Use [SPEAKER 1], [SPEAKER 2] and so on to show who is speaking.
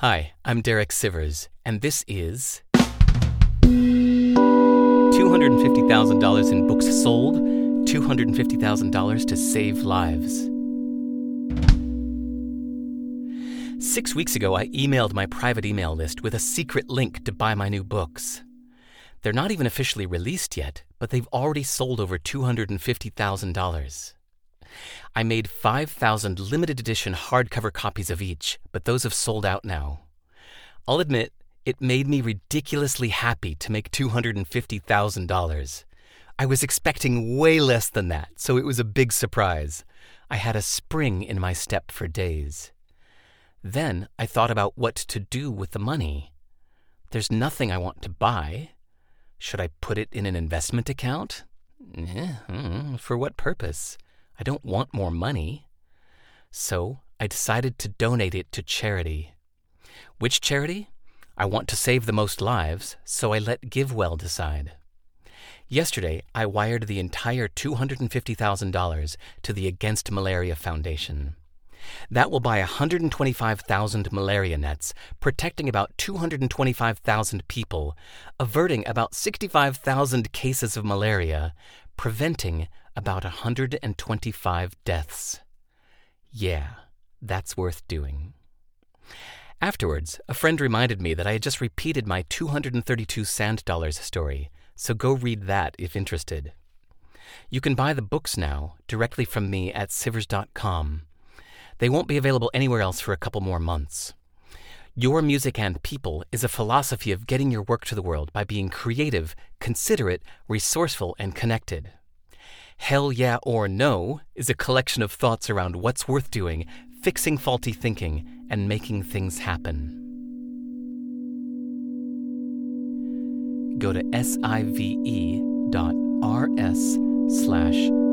[SPEAKER 1] Hi, I'm Derek Sivers, and this is $250,000 in books sold, $250,000 to save lives. Six weeks ago, I emailed my private email list with a secret link to buy my new books. They're not even officially released yet, but they've already sold over $250,000. I made 5,000 limited edition hardcover copies of each, but those have sold out now. I'll admit, it made me ridiculously happy to make $250,000. I was expecting way less than that, so it was a big surprise. I had a spring in my step for days. Then I thought about what to do with the money. There's nothing I want to buy. Should I put it in an investment account? Eh, hmm, for what purpose? I don't want more money. So I decided to donate it to charity. Which charity? I want to save the most lives, so I let GiveWell decide. Yesterday, I wired the entire $250,000 to the Against Malaria Foundation. That will buy 125,000 malaria nets, protecting about 225,000 people, averting about 65,000 cases of malaria, preventing about 125 deaths. Yeah, that's worth doing. Afterwards, a friend reminded me that I had just repeated my 232 sand dollars story, so go read that if interested. You can buy the books now directly from me at sivers.com. They won't be available anywhere else for a couple more months. Your Music and People is a philosophy of getting your work to the world by being creative, considerate, resourceful, and connected. Hell Yeah or No is a collection of thoughts around what's worth doing, fixing faulty thinking, and making things happen. Go to sive.rs slash 250